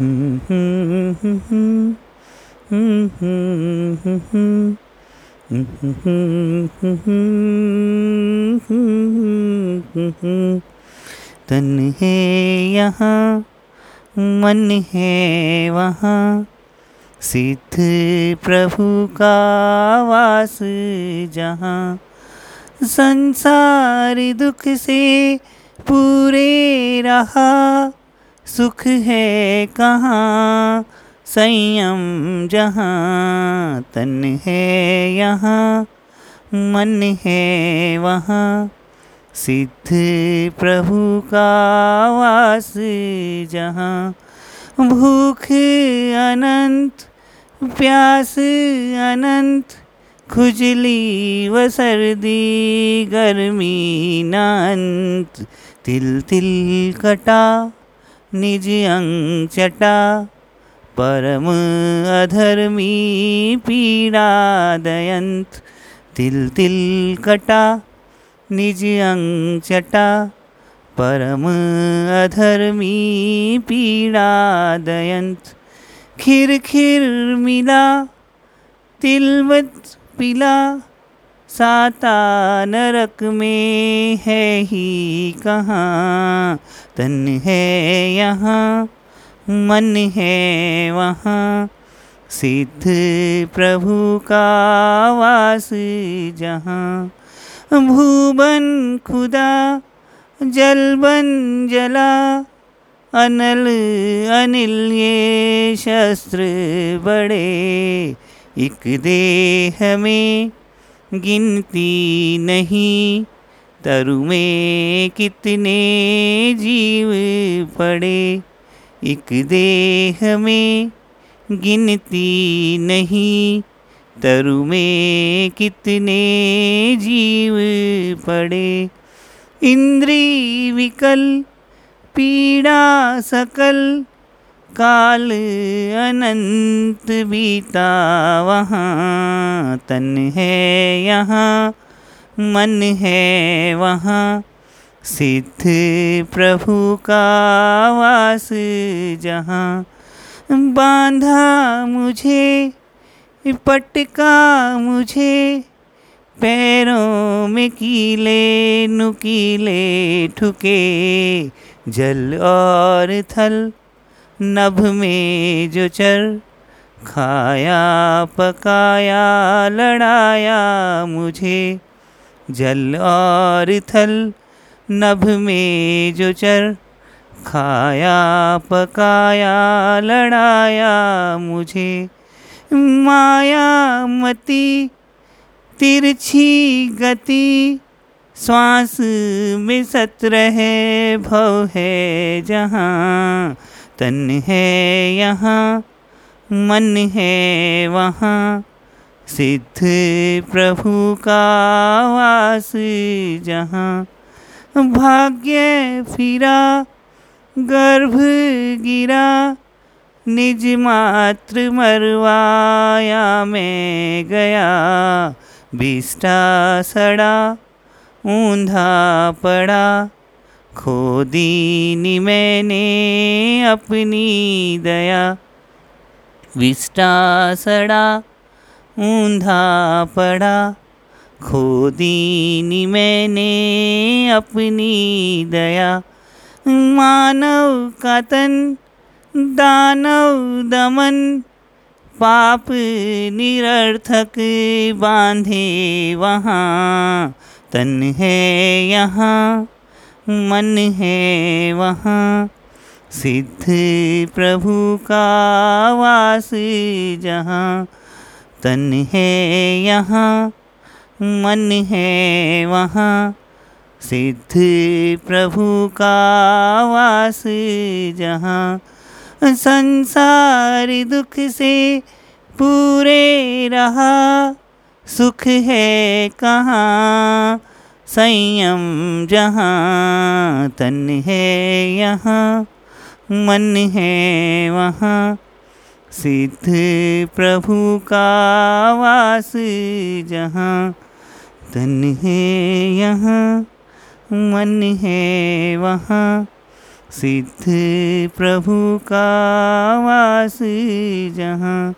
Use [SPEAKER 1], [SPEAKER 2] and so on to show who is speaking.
[SPEAKER 1] तन है यहाँ, मन है वहाँ। सिद्ध प्रभु का वास जहाँ। संसार दुख से पूरे रहा। सुख है कहाँ? संयम जहाँ, तन है यहाँ, मन है वहाँ। सिद्ध प्रभु का वास जहाँ, भूख अनंत, प्यास अनंत, खुजली व सर्दी, गर्मी नांत, तिल तिल कटा। निज अंग चटा परम अधर्मी पीड़ा दयंत तिल तिल कटा, निज अंग चटा परम अधर्मी पीड़ा दयंत खिर खिर मिला, तिलवत पिला साता नरक में है ही कहाँ? तन है यहाँ, मन है वहाँ। सिद्ध प्रभु का वास जहाँ। भूबन खुदा, जल बन जला। अनल अनिल ये शस्त्र बड़े। एक देह में गिनती नहीं। तरु में कितने जीव पड़े। एक देह में गिनती नहीं। तरु में कितने जीव पड़े। इंद्री विकल, पीड़ा सकल काल अनंत बीता वहाँ, तन है यहाँ, मन है वहाँ। सिद्ध प्रभु का वास जहाँ, बांधा मुझे, पटका मुझे, पैरों में कीले नुकीले ठुके, जल और थल नभ में जो चर खाया, पकाया, लड़ाया मुझे, जल और थल नभ में जो चर खाया, पकाया, लड़ाया मुझे। माया मती, तिरछी गति, श्वास में सत्र है भव है जहाँ तन है यहाँ, मन है वहाँ। सिद्ध प्रभु का वास जहाँ, भाग्य फिरा, गर्भ गिरा। निज मात्र मरवाया मैं गया, बिस्टा सड़ा, ऊंधा पड़ा। खो दीनी मैंने अपनी दया। विस्टा सड़ा, ऊंधा पड़ा। खो दीनी मैंने अपनी दया। मानव का तन दानव दमन। पाप निरर्थक बांधे वहाँ। तन है यहाँ। मन है वहाँ। सिद्ध प्रभु का वास जहाँ। तन है यहाँ, मन है वहाँ। सिद्ध प्रभु का वास जहाँ। संसार दुख से पूरे रहा, सुख है कहाँ। संयम जहाँ, तन है यहाँ, मन है वहाँ। सिद्ध प्रभु का वास जहाँ, तन है यहाँ, मन है वहाँ। सिद्ध प्रभु का वास जहाँ।